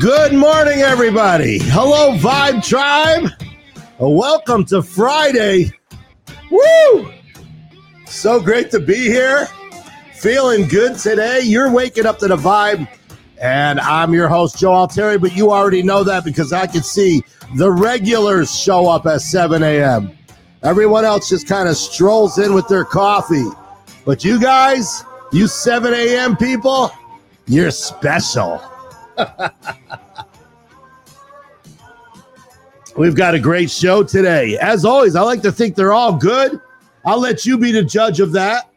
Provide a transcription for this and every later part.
Good morning, everybody. Hello, Vibe Tribe. Welcome to Friday. Woo! So great to be here. Feeling good today. You're waking up to the vibe. And I'm your host, Joe Altieri, but you already know that because I can see the regulars show up at 7 a.m. Everyone else just kind of strolls in with their coffee. But you guys, you 7 a.m. people, you're special. We've got a great show today. As always, I like to think they're all good. I'll let you be the judge of that.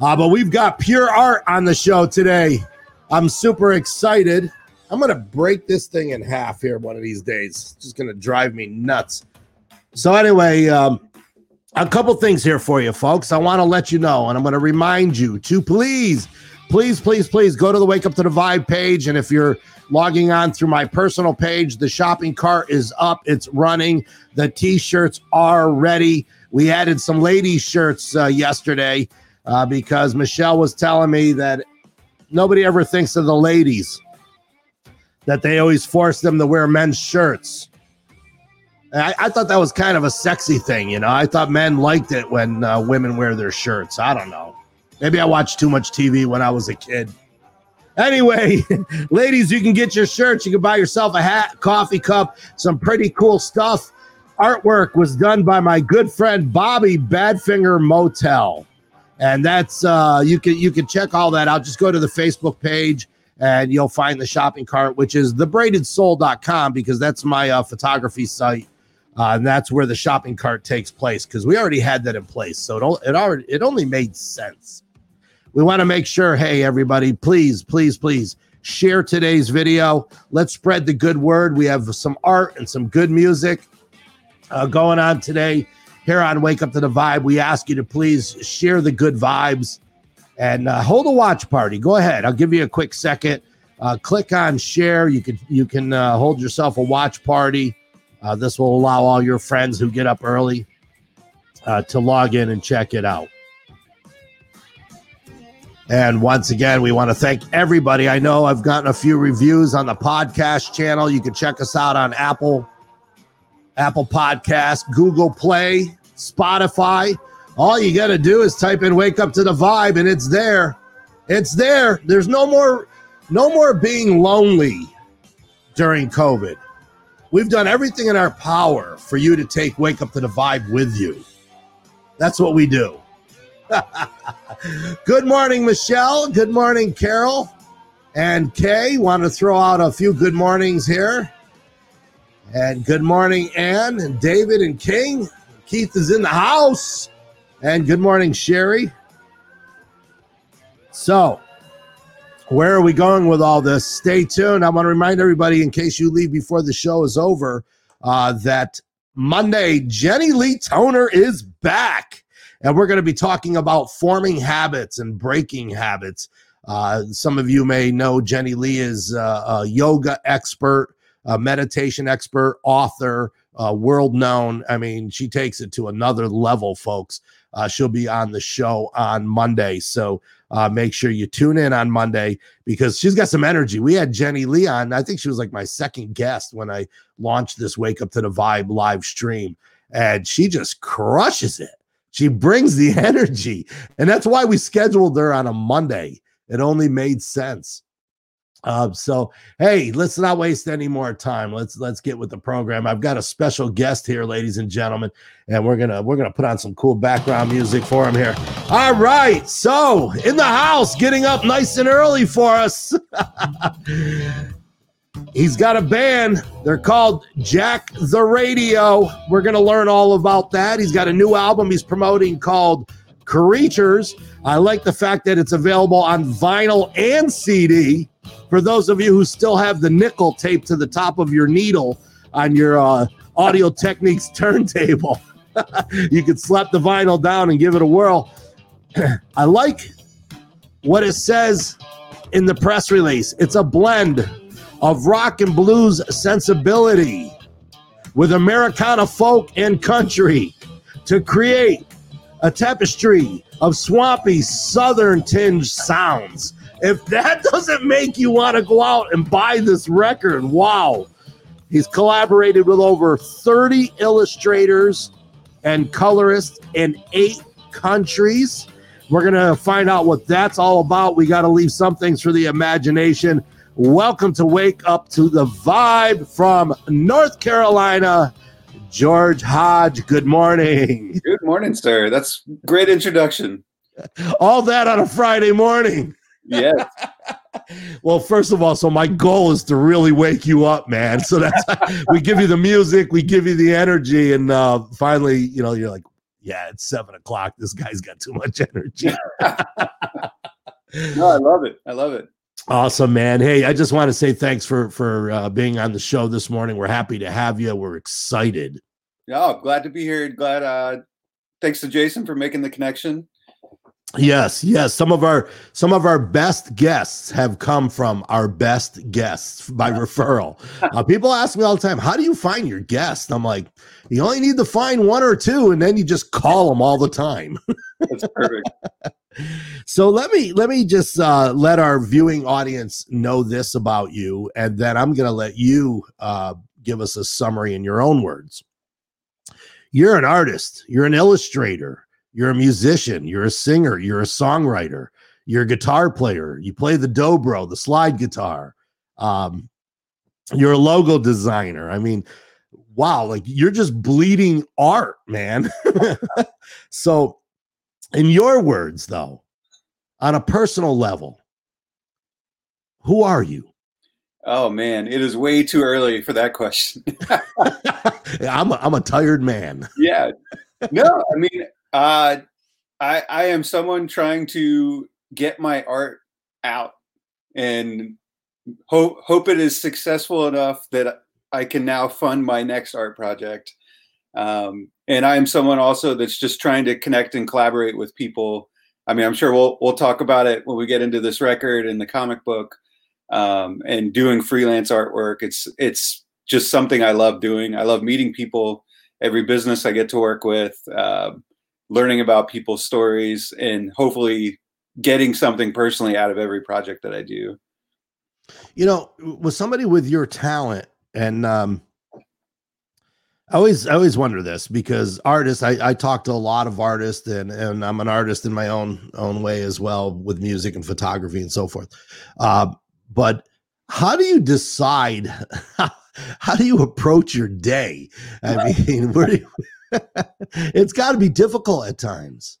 Uh, but we've got pure art on the show today. I'm super excited. I'm going to break this thing in half here one of these days. It's just going to drive me nuts. So, anyway, um, a couple things here for you, folks. I want to let you know, and I'm going to remind you to please, please, please, please go to the Wake Up to the Vibe page. And if you're logging on through my personal page, the shopping cart is up, it's running. The t shirts are ready. We added some ladies' shirts uh, yesterday uh, because Michelle was telling me that nobody ever thinks of the ladies, that they always force them to wear men's shirts. I, I, thought that was kind of a sexy thing, you know. I thought men liked it when uh, women wear their shirts. I don't know. Maybe I watched too much TV when I was a kid. Anyway, ladies, you can get your shirts. You can buy yourself a hat, coffee cup, some pretty cool stuff. Artwork was done by my good friend Bobby Badfinger Motel. And that's uh you can you can check all that out. Just go to the Facebook page and you'll find the shopping cart, which is thebraidedsoul.com because that's my uh, photography site. Uh, and that's where the shopping cart takes place because we already had that in place. So it, it already it only made sense. We want to make sure, hey, everybody, please, please, please share today's video. Let's spread the good word. We have some art and some good music uh, going on today here on Wake Up to the Vibe. We ask you to please share the good vibes and uh, hold a watch party. Go ahead. I'll give you a quick second. Uh, click on share. You can you can uh, hold yourself a watch party. Uh, this will allow all your friends who get up early uh, to log in and check it out. And once again, we want to thank everybody. I know I've gotten a few reviews on the podcast channel. You can check us out on Apple, Apple Podcast, Google Play, Spotify. All you got to do is type in "Wake Up to the Vibe" and it's there. It's there. There's no more, no more being lonely during COVID. We've done everything in our power for you to take "Wake Up to the Vibe" with you. That's what we do. good morning, Michelle. Good morning, Carol and Kay. Want to throw out a few good mornings here. And good morning, Ann and David and King. Keith is in the house. And good morning, Sherry. So, where are we going with all this? Stay tuned. I want to remind everybody, in case you leave before the show is over, uh, that Monday, Jenny Lee Toner is back. And we're going to be talking about forming habits and breaking habits. Uh, some of you may know Jenny Lee is uh, a yoga expert, a meditation expert, author, uh, world known. I mean, she takes it to another level, folks. Uh, she'll be on the show on Monday. So uh, make sure you tune in on Monday because she's got some energy. We had Jenny Leon. I think she was like my second guest when I launched this Wake Up to the Vibe live stream, and she just crushes it. She brings the energy. And that's why we scheduled her on a Monday. It only made sense. Uh, so hey, let's not waste any more time. Let's let's get with the program. I've got a special guest here, ladies and gentlemen, and we're gonna we're gonna put on some cool background music for him here. All right, so in the house, getting up nice and early for us. He's got a band. They're called Jack the Radio. We're to learn all about that. He's got a new album he's promoting called Creatures. I like the fact that it's available on vinyl and CD. For those of you who still have the nickel taped to the top of your needle on your uh, Audio-Technica turntable, you could slap the vinyl down and give it a whirl. I like what it says in the press release. It's a blend of rock and blues sensibility with Americana folk and country to create a tapestry of swampy southern tinge sounds. If that doesn't make you want to go out and buy this record, wow. He's collaborated with over 30 illustrators and colorists in eight countries. We're going to find out what that's all about. We got to leave some things for the imagination. Welcome to Wake Up to the Vibe from North Carolina. George Hodge, good morning. Good morning, sir. That's great introduction. All that on a Friday morning. Yes. well, first of all, so my goal is to really wake you up, man. So that's we give you the music, we give you the energy, and uh, finally, you know, you're like, yeah, it's seven o'clock. This guy's got too much energy. no, I love it. I love it. Awesome, man. Hey, I just want to say thanks for for uh, being on the show this morning. We're happy to have you. We're excited. Yeah, glad to be here. Glad. Uh, thanks to Jason for making the connection. Yes, yes. Some of our some of our best guests have come from our best guests by referral. Uh, people ask me all the time, "How do you find your guests?" I'm like, "You only need to find one or two, and then you just call them all the time." That's perfect. so let me let me just uh, let our viewing audience know this about you, and then I'm going to let you uh, give us a summary in your own words. You're an artist. You're an illustrator you're a musician, you're a singer, you're a songwriter, you're a guitar player, you play the dobro, the slide guitar. Um, you're a logo designer. I mean, wow, like you're just bleeding art, man. so, in your words, though, on a personal level, who are you? Oh man, it is way too early for that question. I'm a, I'm a tired man. Yeah. No, I mean, uh, I I am someone trying to get my art out and hope hope it is successful enough that I can now fund my next art project. Um, and I am someone also that's just trying to connect and collaborate with people. I mean, I'm sure we'll we'll talk about it when we get into this record and the comic book um, and doing freelance artwork. It's it's just something I love doing. I love meeting people. Every business I get to work with. Uh, learning about people's stories and hopefully getting something personally out of every project that I do. You know, with somebody with your talent and um I always I always wonder this because artists I, I talk to a lot of artists and and I'm an artist in my own own way as well with music and photography and so forth. Uh, but how do you decide how, how do you approach your day? I mean, where do you, it's got to be difficult at times.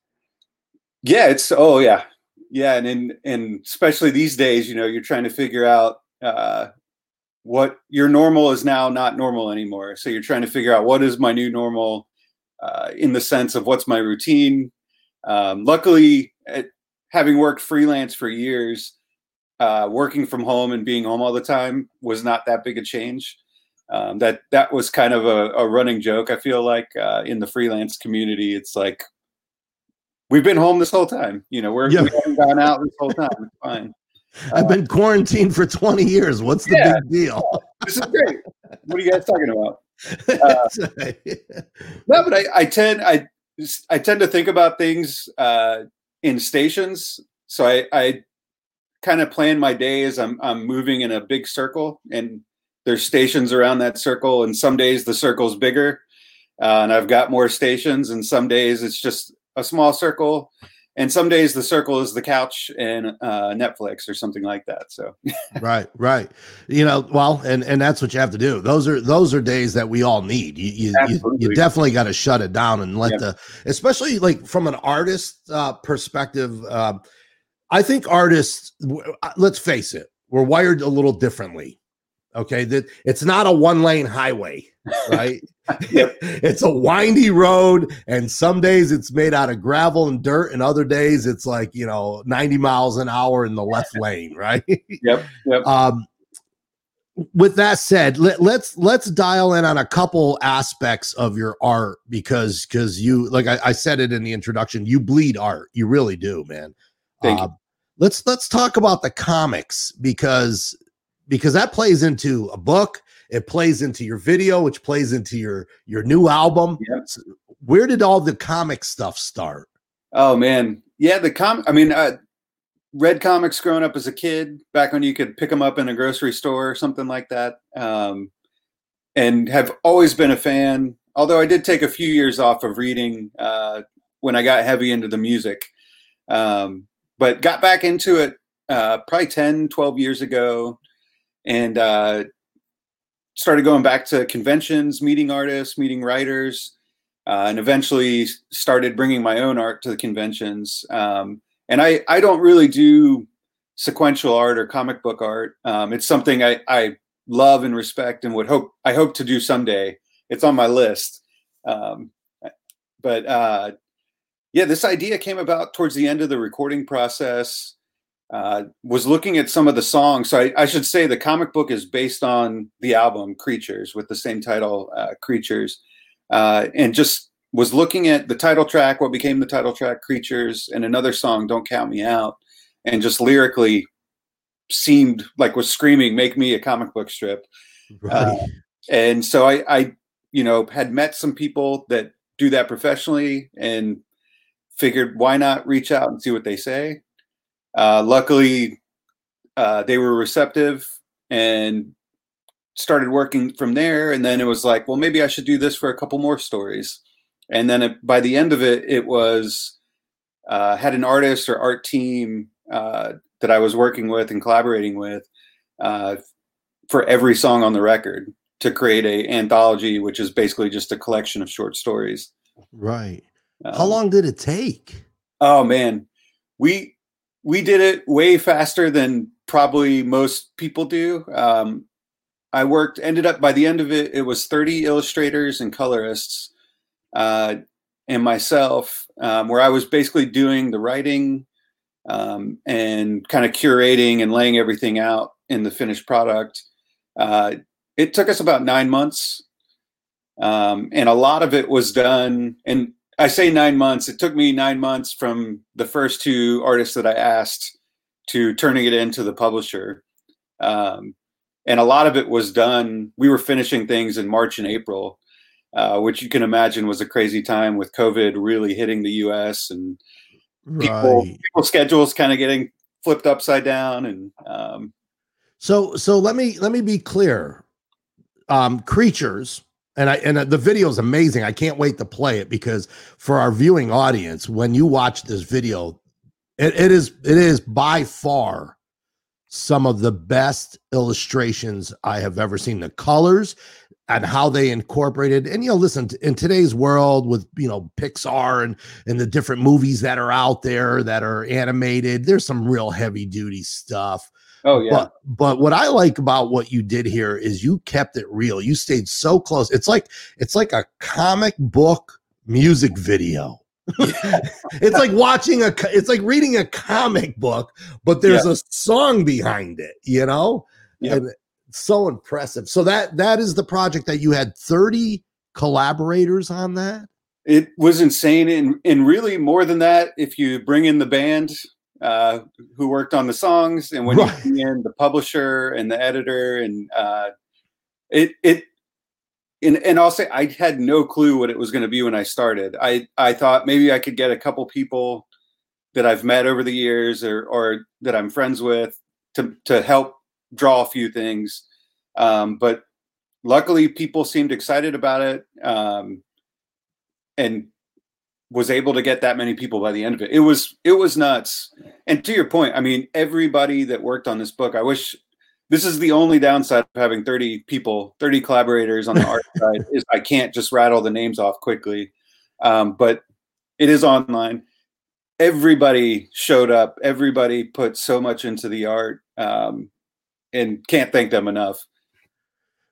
Yeah, it's oh yeah, yeah, and in, and especially these days, you know, you're trying to figure out uh, what your normal is now not normal anymore. So you're trying to figure out what is my new normal uh, in the sense of what's my routine. Um, luckily, at, having worked freelance for years, uh, working from home and being home all the time was not that big a change um, that that was kind of a, a running joke. I feel like uh, in the freelance community, it's like we've been home this whole time. You know, we're yeah. we haven't gone out this whole time. It's fine. I've been quarantined for 20 years. What's the yeah, big deal? this is great. What are you guys talking about? Uh, no, but I, I, tend I I tend to think about things uh, in stations. So I, I kind of plan my day as I'm I'm moving in a big circle and there's stations around that circle, and some days the circle's bigger, uh, and I've got more stations, and some days it's just a small circle, and some days the circle is the couch and uh, Netflix or something like that. So, right, right, you know, well, and and that's what you have to do. Those are those are days that we all need. You you, you, definitely got to shut it down and let the, especially like from an artist uh, perspective. Uh, I think artists, uh, let's face it, we're wired a little differently Okay, that it's not a one lane highway, right? it's a windy road, and some days it's made out of gravel and dirt, and other days it's like you know 90 miles an hour in the left lane, right? Yep. Yep. Um, with that said, let, let's let's dial in on a couple aspects of your art because because you like I, I, said it in the introduction, you bleed art, you really do, man. Thank uh, you. Let's let's talk about the comics because because that plays into a book, it plays into your video, which plays into your your new album. Yep. Where did all the comic stuff start? Oh man, yeah, the com. I mean, uh, read comics growing up as a kid, back when you could pick them up in a grocery store or something like that. Um, and have always been a fan. Although I did take a few years off of reading uh, when I got heavy into the music, um, but got back into it uh, probably 10, 12 years ago and uh, started going back to conventions, meeting artists, meeting writers, uh, and eventually started bringing my own art to the conventions. Um, and I I don't really do sequential art or comic book art. Um, it's something I, I love and respect and would hope I hope to do someday. It's on my list. Um, but uh, yeah, this idea came about towards the end of the recording process. Uh, was looking at some of the songs. So I, I, should say the comic book is based on the album Creatures with the same title, uh, Creatures, uh, and just was looking at the title track, what became the title track, Creatures, and another song, Don't Count Me Out, and just lyrically seemed like was screaming, Make me a comic book strip. Right. Uh, and so I, I, you know, had met some people that do that professionally and figured why not reach out and see what they say. Uh, luckily, uh, they were receptive and started working from there. And then it was like, well, maybe I should do this for a couple more stories and then it, by the end of it, it was uh, had an artist or art team uh, that I was working with and collaborating with uh, for every song on the record to create a anthology, which is basically just a collection of short stories. Right. Um, How long did it take? Oh man, we we did it way faster than probably most people do. Um, I worked ended up by the end of it, it was 30 illustrators and colorists uh, and myself, um, where I was basically doing the writing um, and kind of curating and laying everything out in the finished product. Uh, it took us about nine months, um, and a lot of it was done. And I say nine months. It took me nine months from the first two artists that I asked to turning it into the publisher. Um, and a lot of it was done. We were finishing things in March and April, uh, which you can imagine was a crazy time with COVID really hitting the U.S. and people, right. people's schedules kind of getting flipped upside down. And um, so, so let me let me be clear. Um, creatures, and I and uh, the video is amazing. I can't wait to play it because for our viewing audience, when you watch this video, it, it is it is by far some of the best illustrations I have ever seen. The colors, and how they incorporated and you know listen in today's world with you know pixar and and the different movies that are out there that are animated there's some real heavy duty stuff oh yeah but but what i like about what you did here is you kept it real you stayed so close it's like it's like a comic book music video it's like watching a it's like reading a comic book but there's yeah. a song behind it you know yep. and so impressive. So that that is the project that you had 30 collaborators on that. It was insane, and and really more than that, if you bring in the band uh, who worked on the songs, and when right. you in the publisher and the editor, and uh, it it. And, and I'll say I had no clue what it was going to be when I started. I, I thought maybe I could get a couple people that I've met over the years or, or that I'm friends with to, to help draw a few things. Um, but luckily, people seemed excited about it um, and was able to get that many people by the end of it. It was it was nuts. And to your point, I mean, everybody that worked on this book, I wish this is the only downside of having 30 people, 30 collaborators on the art side is I can't just rattle the names off quickly. Um, but it is online. Everybody showed up. Everybody put so much into the art. Um, and can't thank them enough.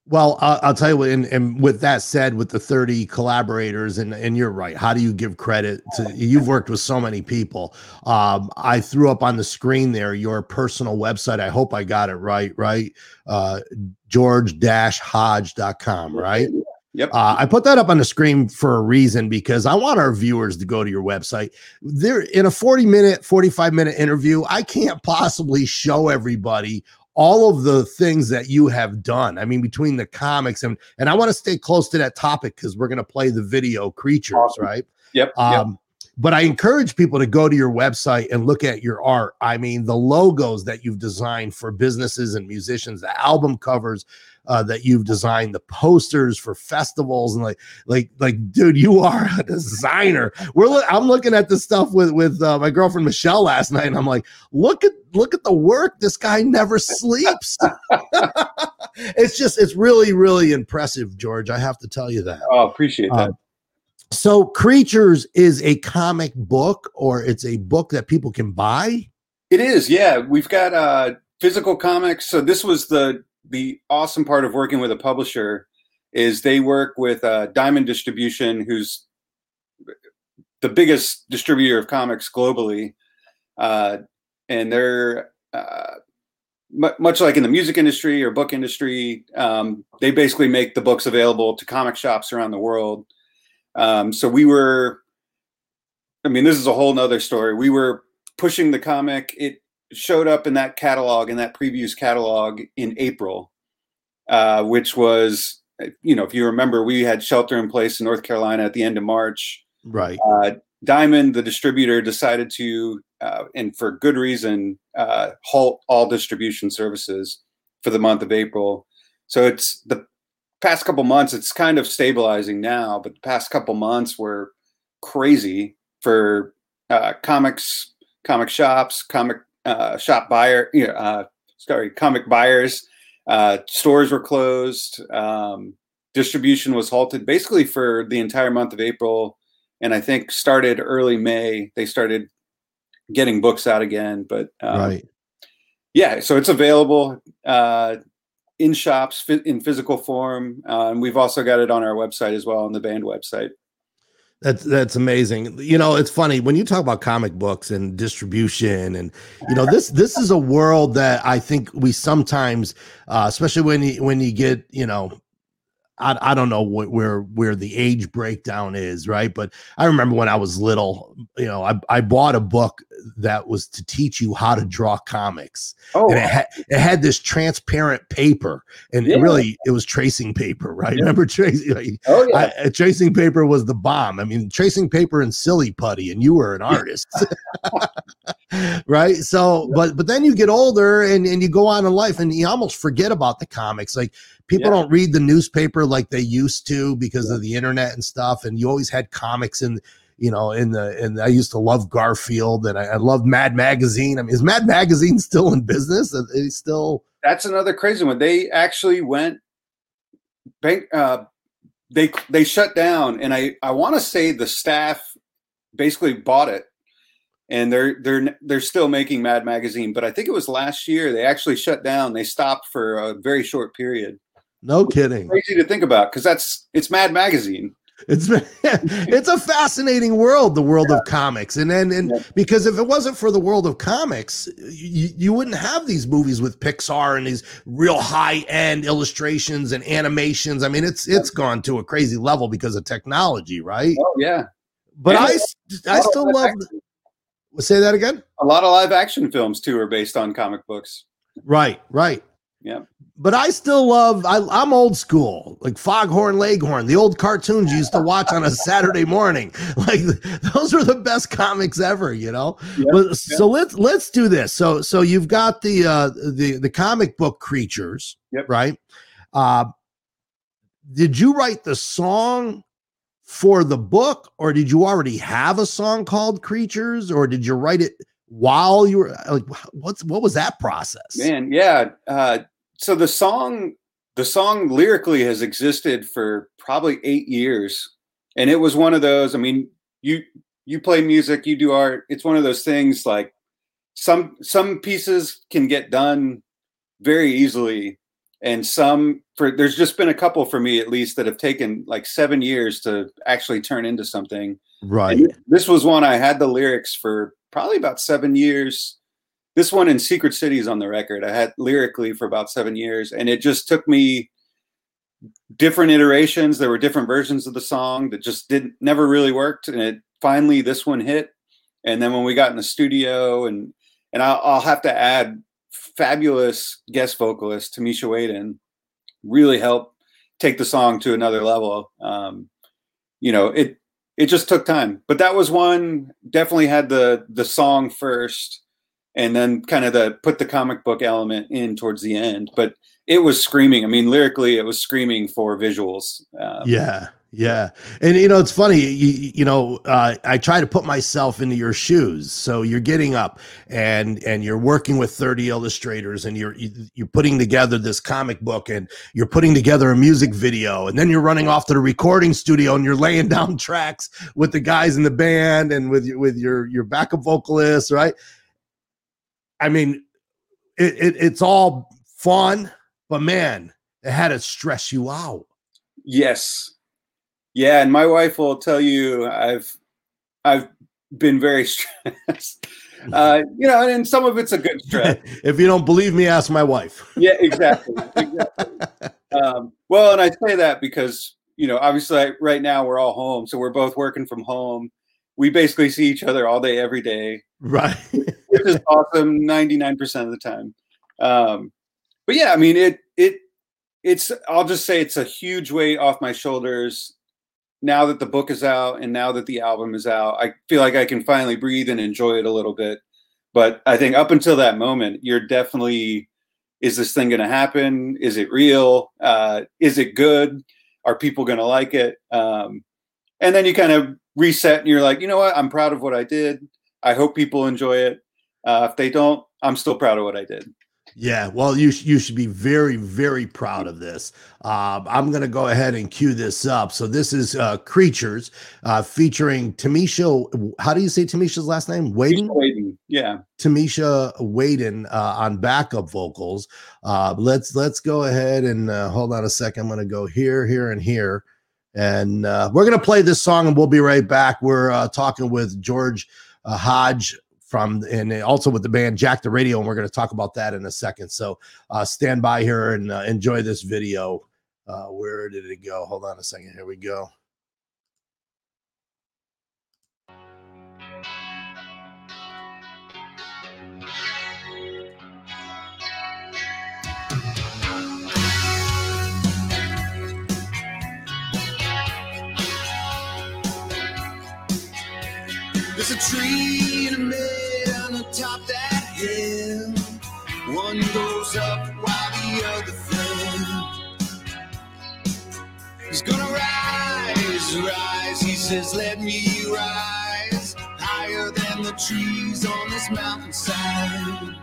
Well, I'll, I'll tell you what, and, and, with that said, with the 30 collaborators, and, and you're right, how do you give credit to you've worked with so many people? Um, I threw up on the screen there your personal website. I hope I got it right, right? Uh, George Hodge.com, right? Yep. Uh, I put that up on the screen for a reason because I want our viewers to go to your website. There, in a 40 minute, 45 minute interview, I can't possibly show everybody all of the things that you have done. I mean, between the comics and and I want to stay close to that topic because we're going to play the video creatures, awesome. right? Yep. Um, yep. But I encourage people to go to your website and look at your art. I mean, the logos that you've designed for businesses and musicians, the album covers, uh, that you've designed the posters for festivals and like like like dude you are a designer. We're lo- i'm looking at this stuff with with uh, my girlfriend michelle last night and i'm like look at look at the work this guy never sleeps. It's just it's really really impressive george i have to tell you that. Oh appreciate that. Uh, so creatures is a comic book or it's a book that people can buy it is yeah we've got uh physical comics so this was the the awesome part of working with a publisher is they work with uh, Diamond Distribution, who's the biggest distributor of comics globally, uh, and they're uh, much like in the music industry or book industry. Um, they basically make the books available to comic shops around the world. Um, so we were, I mean, this is a whole nother story. We were pushing the comic. It showed up in that catalog in that previews catalog in April, uh, which was you know if you remember we had shelter in place in North Carolina at the end of March. Right. Uh, Diamond, the distributor, decided to, uh, and for good reason, uh, halt all distribution services for the month of April. So it's the past couple months. It's kind of stabilizing now, but the past couple months were crazy for uh, comics, comic shops, comic uh, shop buyer, you know, uh, sorry, comic buyers. Uh, stores were closed. Um, distribution was halted basically for the entire month of April, and I think started early May. They started getting books out again, but um, right, yeah. So it's available uh, in shops in physical form, uh, and we've also got it on our website as well on the band website. That's that's amazing. You know, it's funny when you talk about comic books and distribution, and you know this this is a world that I think we sometimes, uh, especially when you when you get you know I, I don't know what, where where the age breakdown is, right? But I remember when I was little, you know, I, I bought a book that was to teach you how to draw comics. Oh, and it had, it had this transparent paper, and yeah. really it was tracing paper, right? Yeah. Remember tracing? Like, oh yeah, I, tracing paper was the bomb. I mean, tracing paper and silly putty, and you were an artist, right? So, but but then you get older and and you go on in life, and you almost forget about the comics, like people yeah. don't read the newspaper like they used to because yeah. of the internet and stuff and you always had comics in you know in the and i used to love garfield and i, I loved mad magazine i mean is mad magazine still in business is still that's another crazy one they actually went bank uh they they shut down and i i want to say the staff basically bought it and they're they're they're still making mad magazine but i think it was last year they actually shut down they stopped for a very short period no kidding. Crazy to think about because that's it's Mad Magazine. It's it's a fascinating world, the world yeah. of comics, and then and, yeah. because if it wasn't for the world of comics, you, you wouldn't have these movies with Pixar and these real high end illustrations and animations. I mean, it's it's gone to a crazy level because of technology, right? Oh yeah, but and I I oh, still love. Say that again. A lot of live action films too are based on comic books. Right, right. Yeah. But I still love, I, am old school, like Foghorn Leghorn, the old cartoons you used to watch on a Saturday morning. Like those are the best comics ever, you know? Yep, but, yep. So let's, let's do this. So, so you've got the, uh, the, the comic book creatures, yep. right? Uh, did you write the song for the book or did you already have a song called creatures or did you write it while you were like what's what was that process? Man yeah uh so the song the song lyrically has existed for probably eight years and it was one of those i mean you you play music you do art it's one of those things like some some pieces can get done very easily and some for there's just been a couple for me at least that have taken like seven years to actually turn into something. Right. And this was one I had the lyrics for probably about seven years. This one in Secret Cities on the record, I had lyrically for about seven years, and it just took me different iterations. There were different versions of the song that just didn't never really worked, and it finally this one hit. And then when we got in the studio, and and I'll, I'll have to add fabulous guest vocalist Tamisha Waden really helped take the song to another level. Um, you know, it it just took time, but that was one definitely had the the song first, and then kind of the put the comic book element in towards the end. But it was screaming. I mean, lyrically, it was screaming for visuals. Um, yeah, yeah, and you know it's funny. You, you know, uh, I try to put myself into your shoes. So you're getting up and and you're working with 30 illustrators, and you're you're putting together this comic book, and you're putting together a music video, and then you're running off to the recording studio, and you're laying down tracks with the guys in the band and with with your your backup vocalists, right? I mean, it, it it's all fun, but man, it had to stress you out. Yes, yeah, and my wife will tell you I've I've been very stressed. Uh, you know, and some of it's a good stress. if you don't believe me, ask my wife. yeah, exactly. exactly. Um, well, and I say that because you know, obviously, right now we're all home, so we're both working from home. We basically see each other all day, every day, right? which is awesome, ninety nine percent of the time. Um, but yeah, I mean, it it it's. I'll just say it's a huge weight off my shoulders now that the book is out and now that the album is out, I feel like I can finally breathe and enjoy it a little bit. But I think up until that moment, you're definitely is this thing going to happen? Is it real? Uh, is it good? Are people going to like it? Um, and then you kind of reset and you're like, you know what? I'm proud of what I did. I hope people enjoy it. Uh, if they don't, I'm still proud of what I did. Yeah, well, you you should be very very proud of this. Uh, I'm going to go ahead and cue this up. So this is uh, "Creatures" uh, featuring Tamisha. How do you say Tamisha's last name? Waden. Waden. Yeah. Tamisha Waden uh, on backup vocals. Uh, let's let's go ahead and uh, hold on a second. I'm going to go here, here, and here, and we're going to play this song, and we'll be right back. We're talking with George Hodge from and also with the band Jack the Radio, and we're going to talk about that in a second. So uh, stand by here and uh, enjoy this video. Uh, where did it go? Hold on a second. Here we go. There's a tree One goes up while the other fell. He's gonna rise, rise. He says, Let me rise higher than the trees on this mountainside.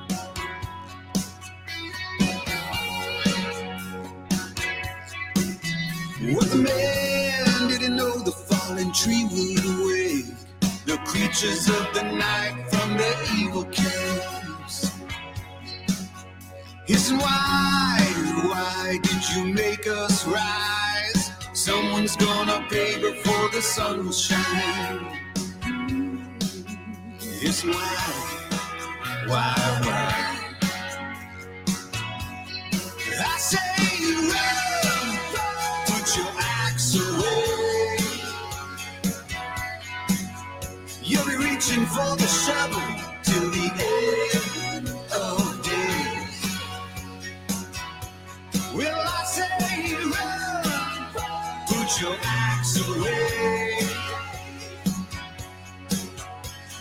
What the man didn't know the fallen tree would wake the creatures of the night from their evil caves. Is why, why did you make us rise? Someone's gonna pay before the sun will shine. It's why, why, why? I say run, put your axe away. You'll be reaching for the shovel till the end your axe away.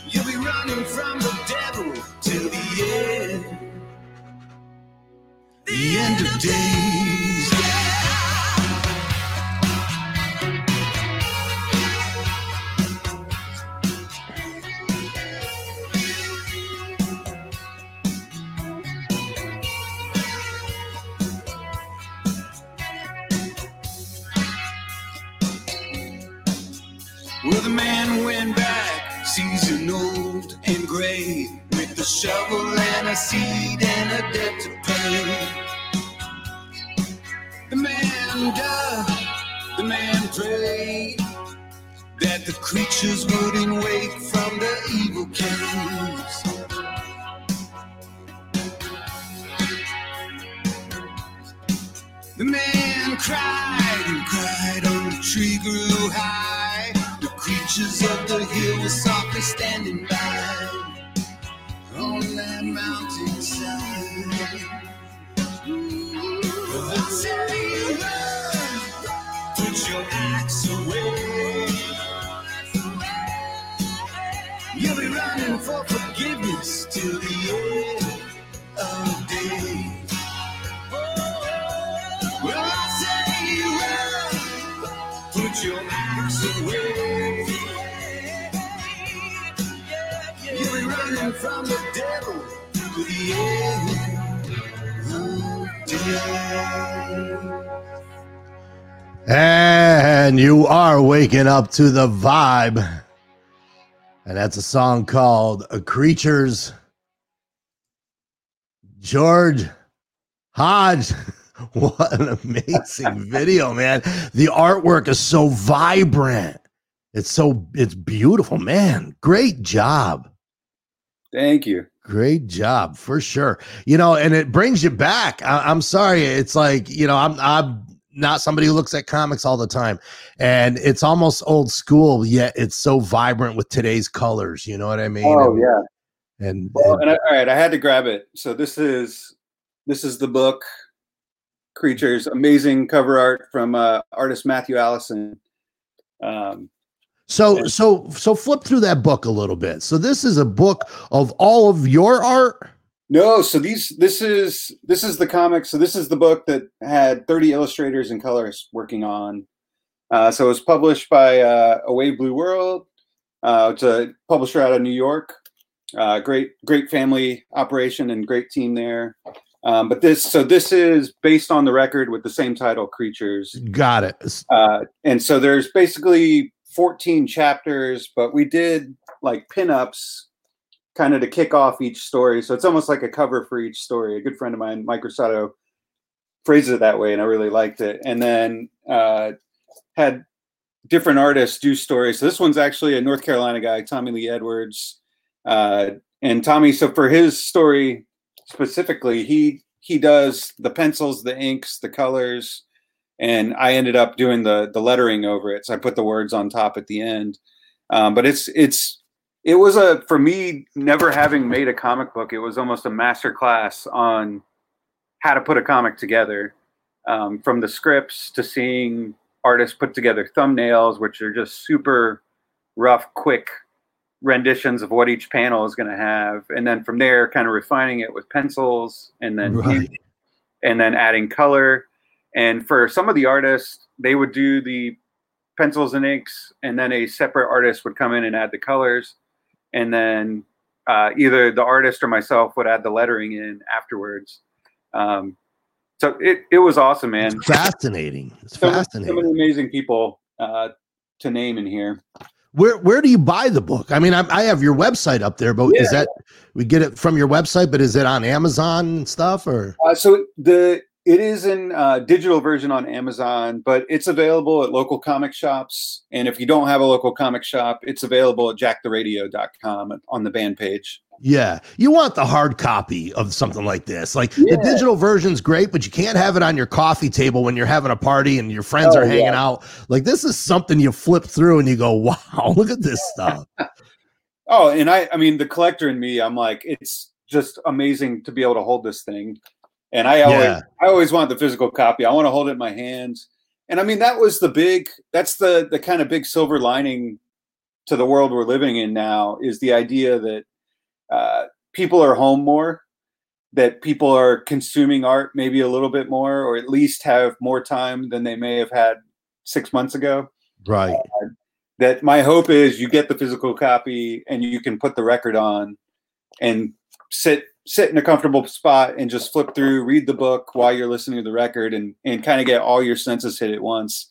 You'll be running from the devil till the end. The end of days. The from the devil to the end of days. And you are waking up to the vibe. And that's a song called "A Creatures. George Hodge. What an amazing video, man. The artwork is so vibrant. It's so it's beautiful, man. Great job. Thank you. Great job for sure. You know, and it brings you back. I, am sorry. It's like, you know, I'm I'm not somebody who looks at comics all the time. And it's almost old school, yet it's so vibrant with today's colors. You know what I mean? Oh and, yeah. And, Well, and and I, all right, I had to grab it. So this is this is the book Creatures, amazing cover art from uh, artist Matthew Allison. Um, so so so flip through that book a little bit. So this is a book of all of your art. no, so these this is this is the comic. So this is the book that had 30 illustrators and colorists working on. Uh, so it was published by uh, A Wave Blue World. Uh, it's a publisher out of New York. Uh, great, great family operation and great team there. Um, but this, so this is based on the record with the same title, Creatures. Got it. Uh, and so there's basically 14 chapters, but we did like pinups kind of to kick off each story. So it's almost like a cover for each story. A good friend of mine, Mike Rosato, phrased it that way, and I really liked it. And then uh, had different artists do stories. So this one's actually a North Carolina guy, Tommy Lee Edwards. Uh, and Tommy, so for his story specifically, he he does the pencils, the inks, the colors, and I ended up doing the the lettering over it. So I put the words on top at the end. Um, but it's it's it was a for me never having made a comic book. It was almost a master class on how to put a comic together, um, from the scripts to seeing artists put together thumbnails, which are just super rough, quick renditions of what each panel is going to have, and then from there, kind of refining it with pencils, and then Right. and then adding color. And for some of the artists, they would do the pencils and inks, and then a separate artist would come in and add the colors, and then uh, either the artist or myself would add the lettering in afterwards. Um, so it, it was awesome, man. It's fascinating. It's So, so fascinating. many amazing people uh, to name in here. Where where do you buy the book? I mean, I, I have your website up there, but is that we get it from your website? But is it on Amazon and stuff or? Uh, so the it is in uh, digital version on Amazon, but it's available at local comic shops. And if you don't have a local comic shop, it's available at jacktheradio.com on the band page. Yeah, you want the hard copy of something like this. Like the Yeah. digital version's great, but you can't have it on your coffee table when you're having a party and your friends Oh, are hanging yeah. out. Like this is something you flip through and you go, "Wow, look at this stuff." Oh, and I I mean the collector in me, I'm like, it's just amazing to be able to hold this thing. And I always Yeah. I always want the physical copy. I want to hold it in my hands. And I mean that was the big that's the the kind of big silver lining to the world we're living in now is the idea that uh, people are home more, that people are consuming art maybe a little bit more, or at least have more time than they may have had six months ago right. that my hope is you get the physical copy and you can put the record on and sit sit in a comfortable spot and just flip through read the book while you're listening to the record and and kind of get all your senses hit at once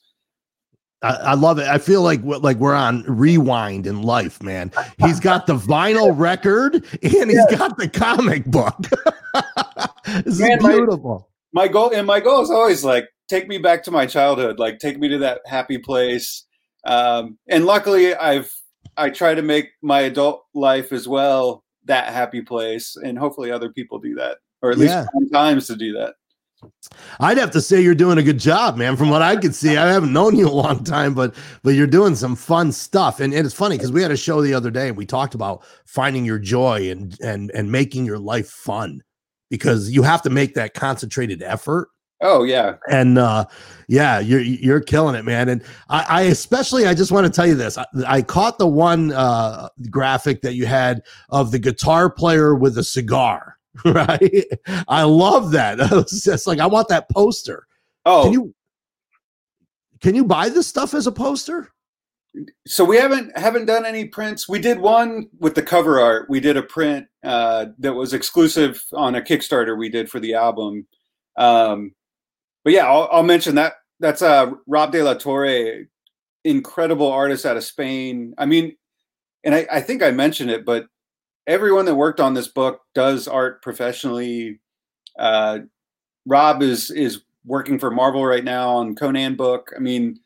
I, I love it. I feel like we're- like we're on rewind in life, man. He's got the vinyl record and he's got the comic book. this is Man, my- beautiful. my goal and my goal is always like take me back to my childhood, like take me to that happy place. Um, and luckily, I've I try to make my adult life as well that happy place, and hopefully, other people do that, or at least Yeah. times to do that. I'd have to say you're doing a good job, man. From what I can see, I haven't known you a long time, but but you're doing some fun stuff. And, and it's funny because we had a show the other day and we talked about finding your joy and and and making your life fun because you have to make that concentrated effort. Oh yeah, And uh yeah, you're you're killing it, man. And I, I especially I just want to tell you this. I, I caught the one uh graphic that you had of the guitar player with a cigar. Right. I love that. It's like I want that poster. oh Can you can you buy this stuff as a poster? so we haven't haven't done any prints. We did one with the cover art. We did a print uh, that was exclusive on a Kickstarter we did for the album. Um, but yeah, I'll, I'll mention that. That's uh, Rob De La Torre, incredible artist out of Spain. I mean, and I, I think I mentioned it, but everyone that worked on this book does art professionally. Uh, Rob is is working for Marvel right now on Conan book. I mean,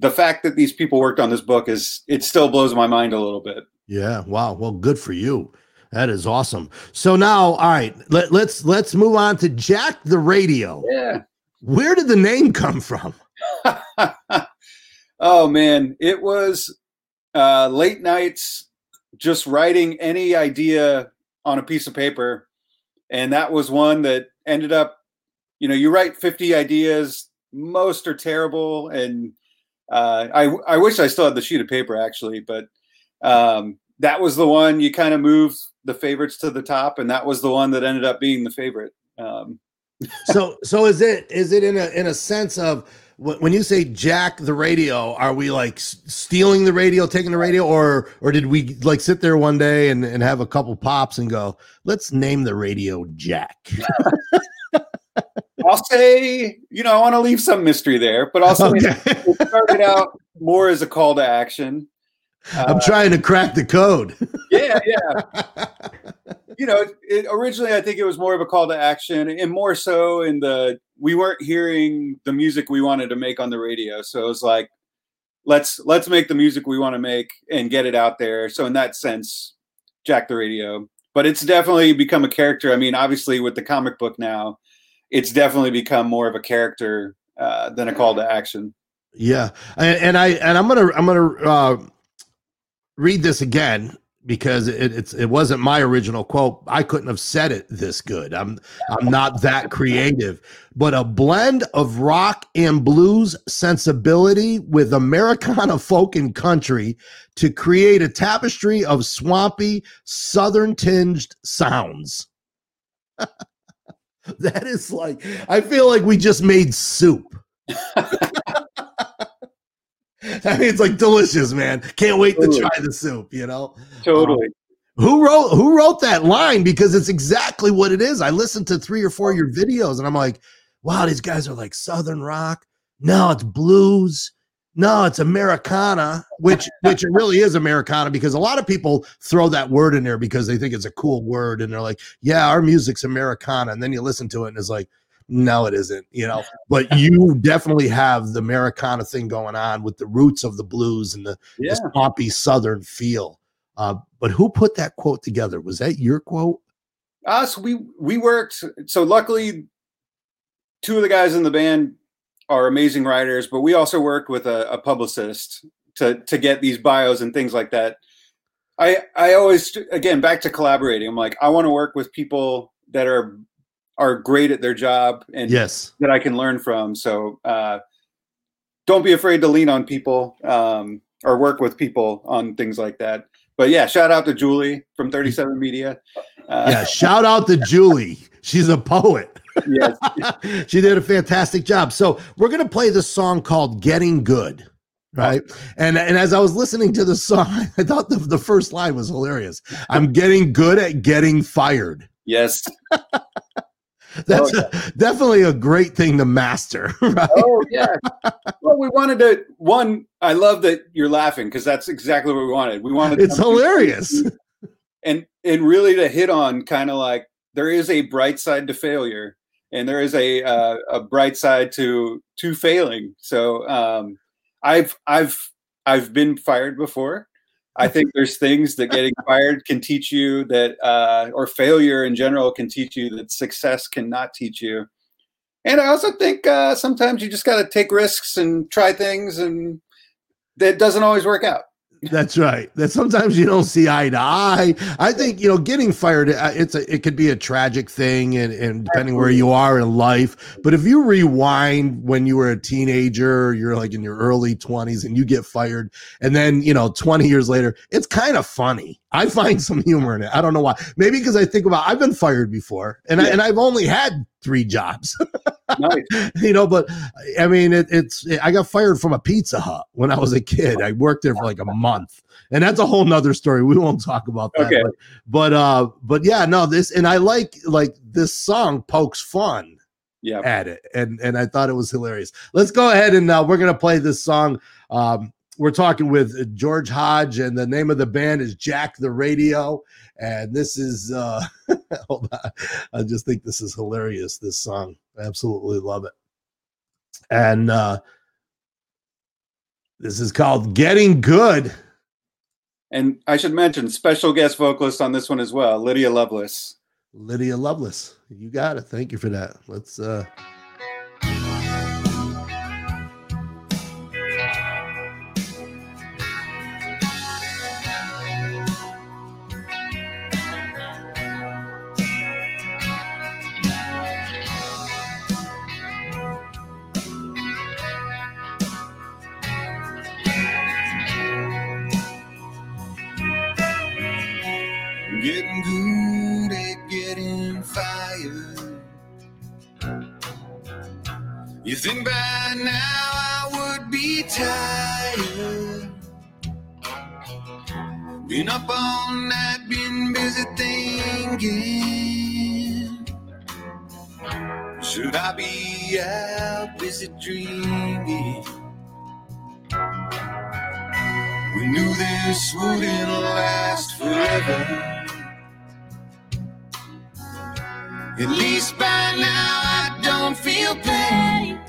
the fact that these people worked on this book is it still blows my mind a little bit. Yeah. Wow. Well, good for you. That is awesome. So now, all right, let, let's let's move on to Jack the Radio. Yeah. Where did the name come from? oh man, it was uh, late nights just writing any idea on a piece of paper, and that was one that ended up. You know, you write fifty ideas, most are terrible, and uh, I I wish I still had the sheet of paper actually, but um, that was the one you kind of moved the favorites to the top, and that was the one that ended up being the favorite. Um, so so is it is it in a in a sense of when you say jack the radio are we like stealing the radio taking the radio or or did we like sit there one day and, and have a couple pops and go let's name the radio jack I'll say, you know, I want to leave some mystery there, but also okay it started out more as a call to action. i'm Uh, trying to crack the code yeah, yeah. You know, it, originally I think it was more of a call to action, and more so in the we weren't hearing the music we wanted to make on the radio, so it was like, let's let's make the music we want to make and get it out there. So in that sense, Jack the Radio, but it's definitely become a character. I mean, obviously with the comic book now, it's definitely become more of a character uh, than a call to action. Yeah, and, and I and I'm gonna I'm gonna uh, read this again because it, it's it wasn't my original quote. I couldn't have said it this good. I'm I'm not that creative, but a blend of rock and blues sensibility with Americana folk and country to create a tapestry of swampy southern tinged sounds. that is like I feel like we just made soup. I mean, it's like delicious, man. Can't wait to try the soup. You know, Totally. Um, who wrote who wrote that line? Because it's exactly what it is. I listened to three or four of your videos, and I'm like, wow, these guys are like southern rock. No, it's blues. No, it's Americana, which which it really is Americana because a lot of people throw that word in there because they think it's a cool word, and they're like, yeah, our music's Americana, and then you listen to it, and it's like. No, it isn't, you know, but you definitely have the Americana thing going on with the roots of the blues and the Yeah. the swampy southern feel. Uh, but who put that quote together? Was that your quote? us we we worked so luckily two of the guys in the band are amazing writers but we also worked with a, a publicist to to get these bios and things like that i i always again back to collaborating i'm like i want to work with people that are are great at their job and Yes. that i can learn from so uh don't be afraid to lean on people um or work with people on things like that but yeah shout out to julie from 37 media uh, Yeah. Shout out to Julie. She's a poet. yes she did a fantastic job. So we're gonna play this song called "Getting Good." Right. And and as I was listening to the song, I thought the, the first line was hilarious. I'm getting good at getting fired. Yes. That's a, definitely a great thing to master. Right. Oh yeah. Well, we wanted to. One, I love that you're laughing because that's exactly what we wanted. We wanted. It's hilarious. And and really to hit on kind of like there is a bright side to failure, and there is a uh, a bright side to to failing. So um, I've I've I've been fired before. I think there's things that getting fired can teach you that, uh, or failure in general can teach you that success cannot teach you. And I also think uh, sometimes you just got to take risks and try things, and that doesn't always work out. That's right. That sometimes you don't see eye to eye. I think you know getting fired. uh, It's a it could be a tragic thing, and, and depending where you are in life. But if you rewind when you were a teenager, you're like in your early twenties, and you get fired, and then you know twenty years later, it's kind of funny. I find some humor in it. I don't know why. Maybe because I think about I've been fired before, and I, and I've only had three jobs. Nice. you know, but I mean, it, it's I got fired from a Pizza Hut when I was a kid. I worked there for like a month, and that's a whole nother story. We won't talk about that. Okay. But, but uh, but yeah, no, this and I like like this song pokes fun Yeah. at it, and and I thought it was hilarious. Let's go ahead and uh, we're gonna play this song. Um, we're talking with George Hodge, and the name of the band is Jack the Radio. And this is, uh, hold on, I just think this is hilarious. This song, I absolutely love it. And uh, this is called Getting Good. And I should mention special guest vocalist on this one as well, Lydia Lovelace. Lydia Lovelace. You got it. Thank you for that. Let's, uh, You think by now I would be tired. Been up all night, been busy thinking. Should I be out busy dreaming? We knew this wouldn't last forever. At least by now I don't feel pain.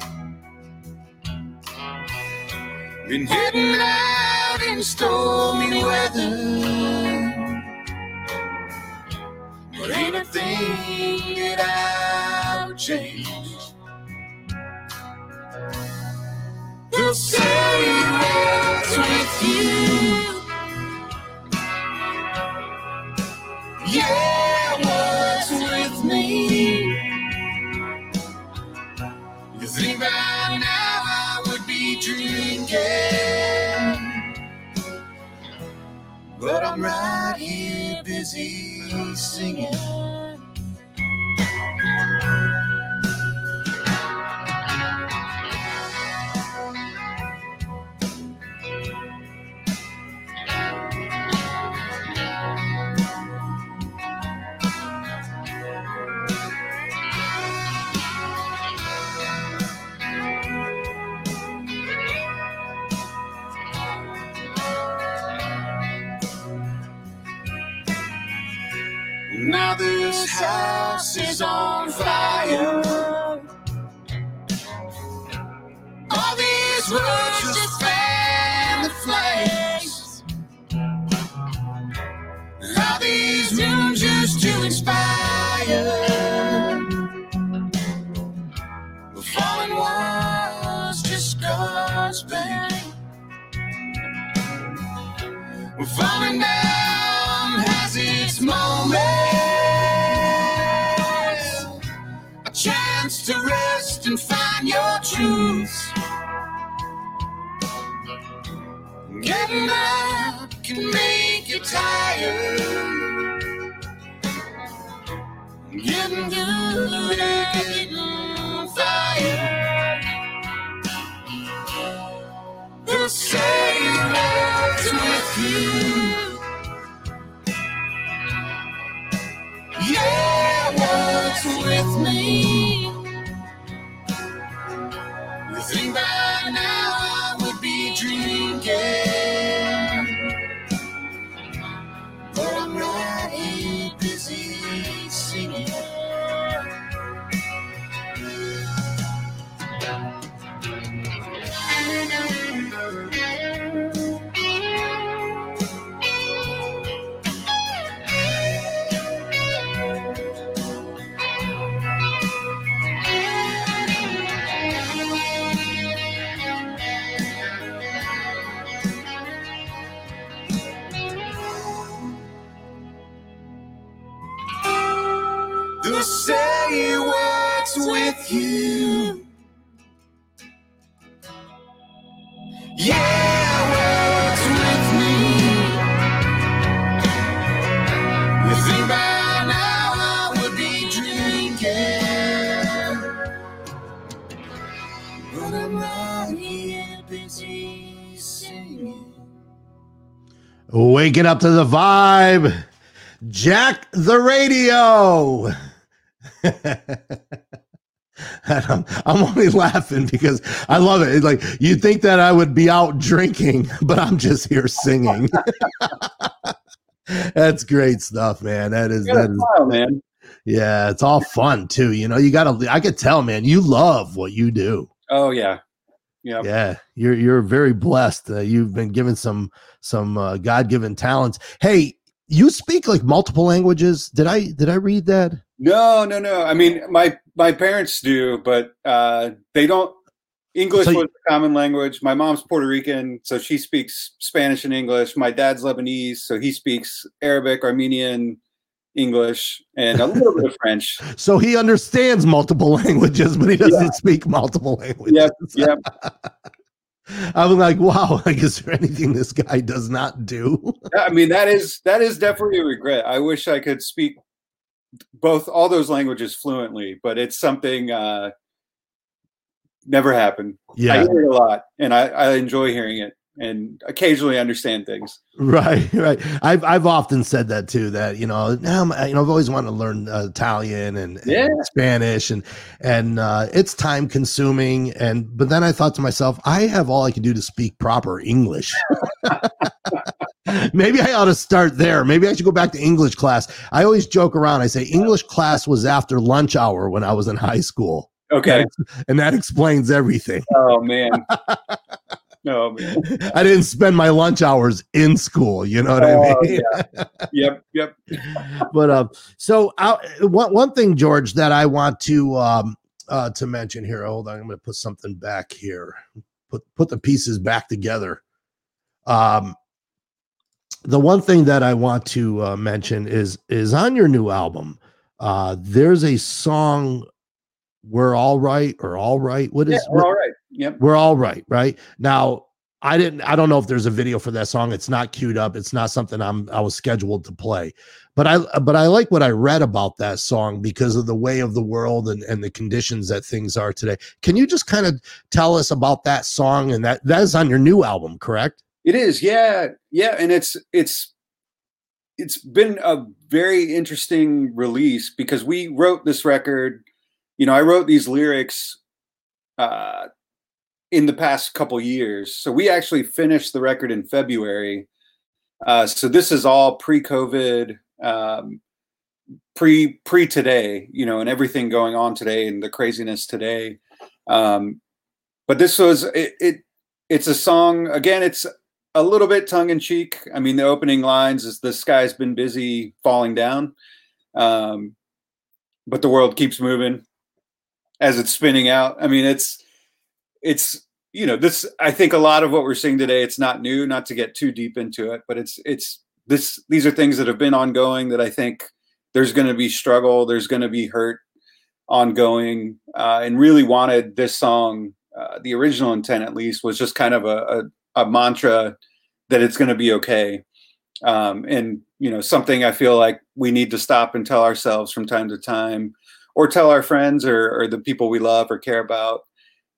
Been heading out in stormy weather. But ain't a thing that I'll change. They'll say right here busy singing. Chance to rest and find your truth. Getting up can make you tired. Getting good at getting fired. They'll say what's with you. Waking up to the vibe. Jack the radio. And I'm, I'm only laughing because I love it. It's like you'd think that I would be out drinking, but I'm just here singing. That's great stuff, man. That is that is smile, man. yeah, it's all fun too. You know, you gotta I could tell, man, you love what you do. Oh yeah, yeah. Yeah, you're you're very blessed. Uh, you've been given some some uh, God given talents. Hey, you speak like multiple languages. Did I did I read that? No, no, no. I mean, my my parents do, but uh, they don't. English So was a common language. My mom's Puerto Rican, so she speaks Spanish and English. My dad's Lebanese, so he speaks Arabic, Armenian, English, and a little bit of French. So he understands multiple languages, but he doesn't speak multiple languages. Yep, yep. I was like, wow, like, is there anything this guy does not do? I mean, that is that is definitely a regret. I wish I could speak both all those languages fluently, but it's something uh, never happened. Yeah. I Yeah, hear it a lot, and I, I enjoy hearing it, and occasionally understand things. right, right. I've I've often said that too. That you know, now you know, I've always wanted to learn uh, Italian and, and Spanish, and and uh, it's time consuming. And but then I thought to myself, I have all I can do to speak proper English. Maybe I ought to start there. Maybe I should go back to English class. I always joke around. I say English class was after lunch hour when I was in high school, Okay. and that explains everything. Oh man. Man. I didn't spend my lunch hours in school. You know what I Oh, mean? Yep. Yep. but um, so uh, one one thing, George, that I want to um uh to mention here. Hold on, I'm going to put something back here. Put put the pieces back together. Um, the one thing that I want to uh, mention is is on your new album. Uh, there's a song. We're all right, or all right. What is Yeah, what- we're all right. Yep. we're all right, right? Now, I didn't I don't know if there's a video for that song. It's not queued up. It's not something I'm I was scheduled to play. But I but I like what I read about that song because of the way of the world and, and the conditions that things are today. Can you just kind of tell us about that song and that that is on your new album, correct? It is, yeah, yeah, and it's it's it's been a very interesting release because we wrote this record. You know, I wrote these lyrics uh, in the past couple years, so we actually finished the record in February. Uh, so this is all pre-COVID, um, pre pre today, you know, and everything going on today and the craziness today. Um, but this was it, it. It's a song again. It's a little bit tongue in cheek. I mean, the opening lines is the sky's been busy falling down, um, but the world keeps moving as it's spinning out. I mean, it's it's you know this. I think a lot of what we're seeing today. It's not new. Not to get too deep into it, but it's it's this. These are things that have been ongoing. That I think there's going to be struggle. There's going to be hurt ongoing, uh, and really wanted this song. Uh, the original intent, at least, was just kind of a, a a mantra that it's going to be okay um, and you know something i feel like we need to stop and tell ourselves from time to time or tell our friends or, or the people we love or care about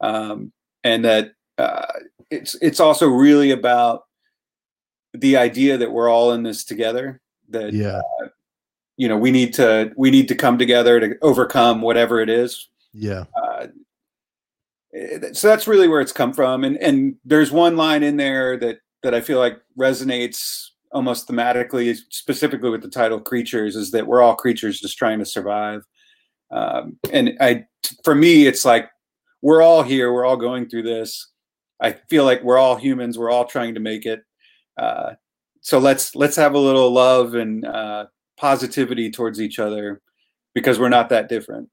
um, and that uh, it's it's also really about the idea that we're all in this together that Yeah. you know we need to we need to come together to overcome whatever it is Yeah. uh, eh, so that's really where it's come from and and there's one line in there that that i feel like resonates almost thematically specifically with the title creatures is that we're all creatures just trying to survive um, and i for me it's like we're all here we're all going through this i feel like we're all humans we're all trying to make it uh, so let's let's have a little love and uh, positivity towards each other because we're not that different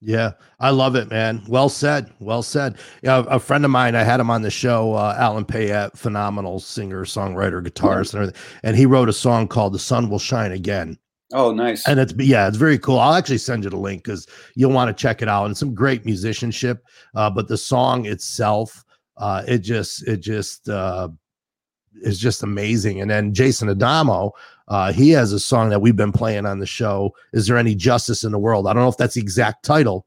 Yeah, I love it, man. Well said. Well said. Yeah, a friend of mine, I had him on the show, uh, Alan Payette, phenomenal singer, songwriter, guitarist, and everything. And he wrote a song called "The Sun Will Shine Again." Oh, nice. and it's yeah, it's very cool. I'll actually send you the link because you'll want to check it out. And some great musicianship, uh, but the song itself, uh, it just it just uh, is just amazing. And then Jason Adamo, uh, he has a song that we've been playing on the show. Is there any justice in the world? I don't know if that's the exact title,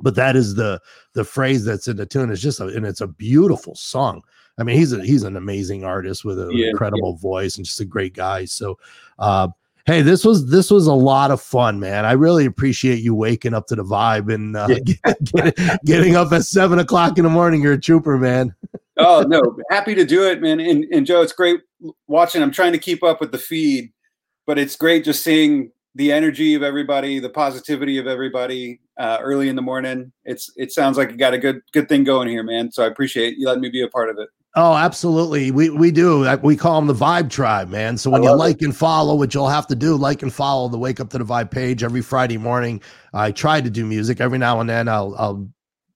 but that is the the phrase that's in the tune. It's just a, and it's a beautiful song. I mean, he's a he's an amazing artist with an Yeah, incredible voice and just a great guy. So, uh, hey, this was this was a lot of fun, man. I really appreciate you waking up to the vibe and uh, get- get- getting up at seven o'clock in the morning. You're a trooper, man. oh no, happy to do it, man. And and Joe, it's great watching. I'm trying to keep up with the feed, but it's great just seeing the energy of everybody, the positivity of everybody uh, early in the morning. It's it sounds like you got a good good thing going here, man. So I appreciate you letting me be a part of it. Oh, absolutely. We we do. We call them the Vibe Tribe, man. So when you love it. like and follow, which you'll have to do, like and follow the Wake Up to the Vibe page every Friday morning. I try to do music every now and then. I'll I'll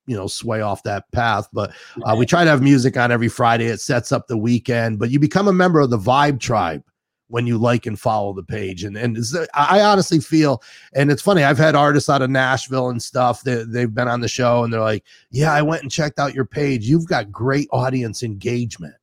you know sway off that path, but uh, we try to have music on every Friday. It sets up the weekend. But you become a member of the Vibe Tribe when you like and follow the page. And and I honestly feel, and it's funny. I've had artists out of Nashville and stuff that they've been on the show, and they're like, "Yeah, I went and checked out your page. You've got great audience engagement."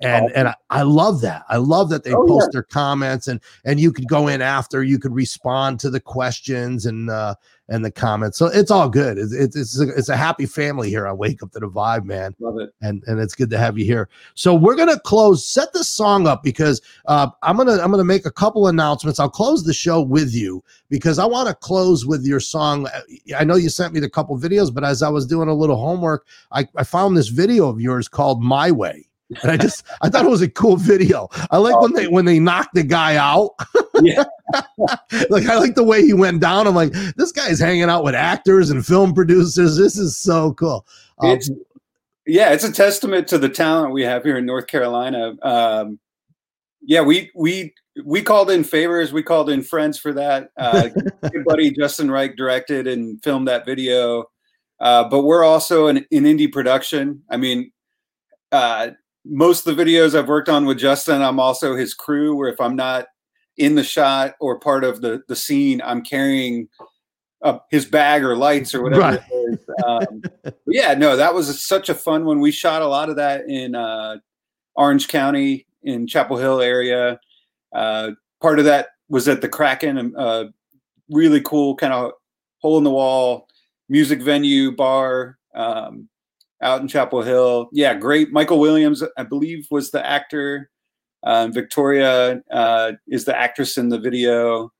And Awesome. and I, I love that. I love that they Oh, post yeah. their comments and and you could go in after. You could respond to the questions and uh and the comments. So it's all good. It's it's it's a, it's a happy family here I Wake Up to the Vibe, man Love it. and and it's good to have you here. So we're gonna close, set the song up because uh, I'm gonna I'm gonna make a couple announcements. I'll close the show with you because I want to close with your song. I know you sent me the couple videos, but as I was doing a little homework, I, I found this video of yours called "My Way." And I just I thought it was a cool video. I like when they when they knock the guy out. Yeah. like I like the way he went down. I'm like, this guy's hanging out with actors and film producers. This is so cool. Um, It's yeah, it's a testament to the talent we have here in North Carolina. Um, yeah, we we we called in favors, we called in friends for that. Uh, good buddy Justin Reich directed and filmed that video. Uh, but we're also an, an indie production. I mean, uh, most of the videos I've worked on with Justin, I'm also his crew. Where if I'm not in the shot or part of the the scene, I'm carrying uh, his bag or lights or whatever. Right. It is. Um, yeah, no, that was such a fun one. We shot a lot of that in uh, Orange County in Chapel Hill area. Uh, part of that was at the Kraken, a really cool kind of hole in the wall music venue bar um, out in Chapel Hill. Yeah, great. Michael Williams, I believe, was the actor. Um, Victoria uh, is the actress in the video.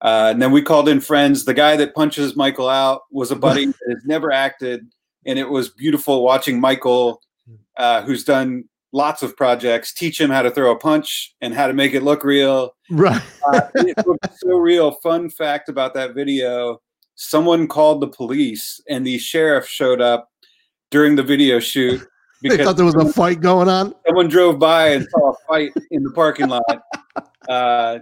Uh, and then we called in friends. The guy that punches Michael out was a buddy that has never acted, and it was beautiful watching Michael, uh, who's done lots of projects, teach him how to throw a punch and how to make it look real. right. Uh, it looked so real. Fun fact about that video: someone called the police, and the sheriff showed up during the video shoot Because They thought there was a fight going on. someone drove by and saw a fight in the parking lot. Uh,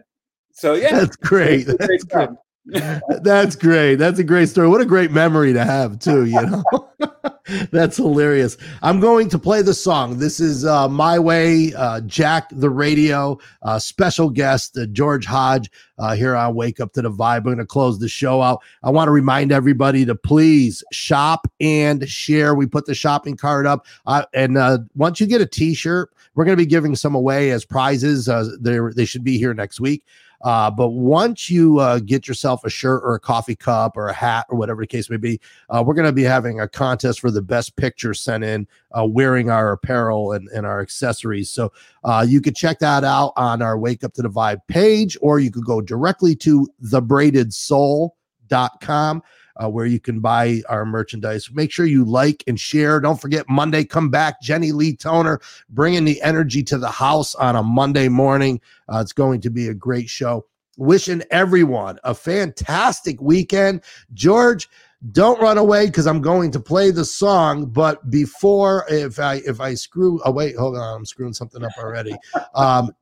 so yeah, That's great. That's great. That's great. That's a great story. What a great memory to have, too. You know, that's hilarious. I'm going to play the song. This is uh, My Way, uh, Jack the Radio, uh, special guest, uh, George Hodge, uh, here on Wake Up to the Vibe. I'm going to close the show out. I want to remind everybody to please shop and share. We put the shopping cart up. Uh, and once you get a t shirt, we're going to be giving some away as prizes. They should be here next week. Uh, but once you uh, get yourself a shirt or a coffee cup or a hat or whatever the case may be, uh, we're going to be having a contest for the best picture sent in uh, wearing our apparel and, and our accessories. So uh, you could check that out on our Wake Up to the Vibe page, or you could go directly to thebraidedsoul.com. Uh, where you can buy our merchandise. Make sure you like and share. Don't forget Monday, come back. Jenny Lee Toner bringing the energy to the house on a Monday morning. Uh, it's going to be a great show. Wishing everyone a fantastic weekend. George, don't run away because I'm going to play the song. But before, if I if I screw, oh wait, hold on, I'm screwing something up already. Um,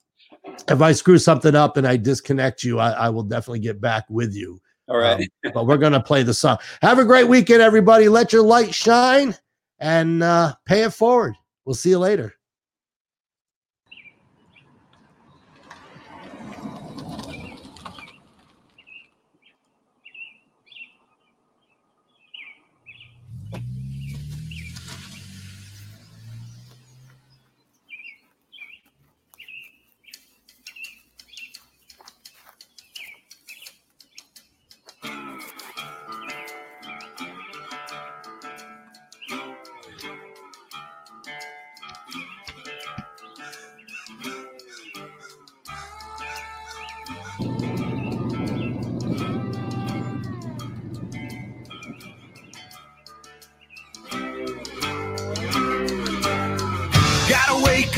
if I screw something up and I disconnect you, I, I will definitely get back with you. All right. Um, but we're gonna play the song. Have a great weekend, everybody. Let your light shine and uh, pay it forward. We'll see you later.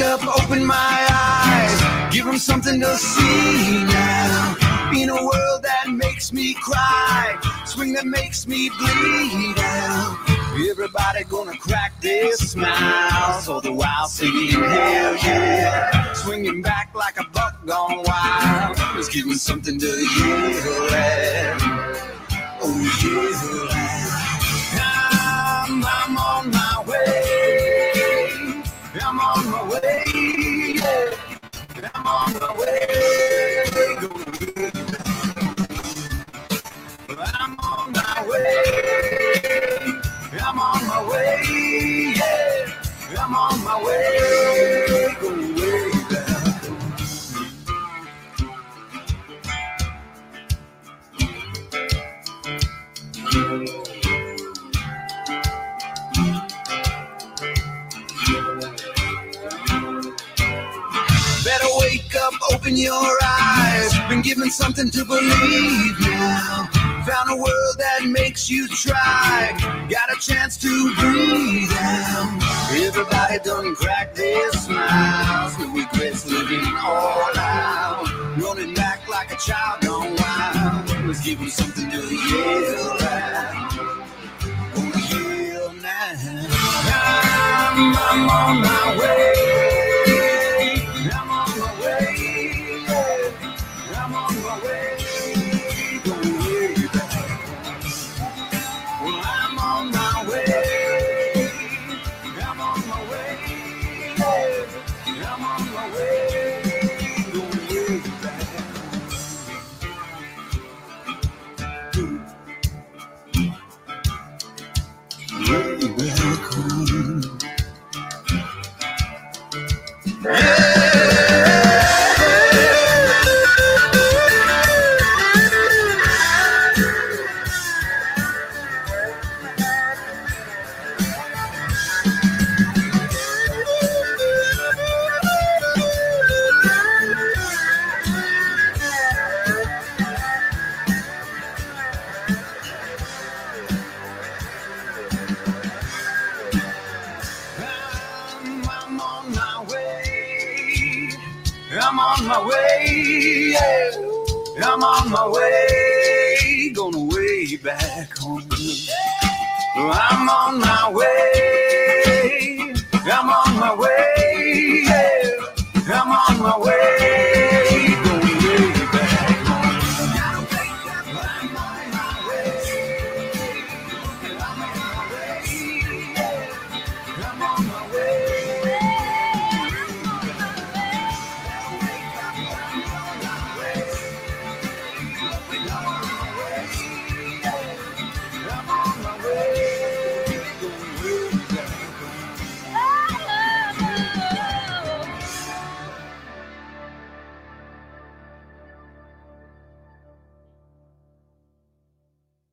Up, open my eyes, give them something to see now. In a world that makes me cry, swing that makes me bleed out. Everybody gonna crack their smiles, all the while singing hell yeah. Swinging back like a buck gone wild, just giving something to yell at. Oh yeah. I'm on my way. I'm on my way. I'm on my way. Yeah. I'm on my way. Going way back. Better open your eyes. Been given something to believe now. Found a world that makes you try. Got a chance to breathe out. Everybody done crack their smiles. No regrets living all out. Running back like a child gone wild. Was given something to yell at. Oh, yell now. I'm, I'm on my way.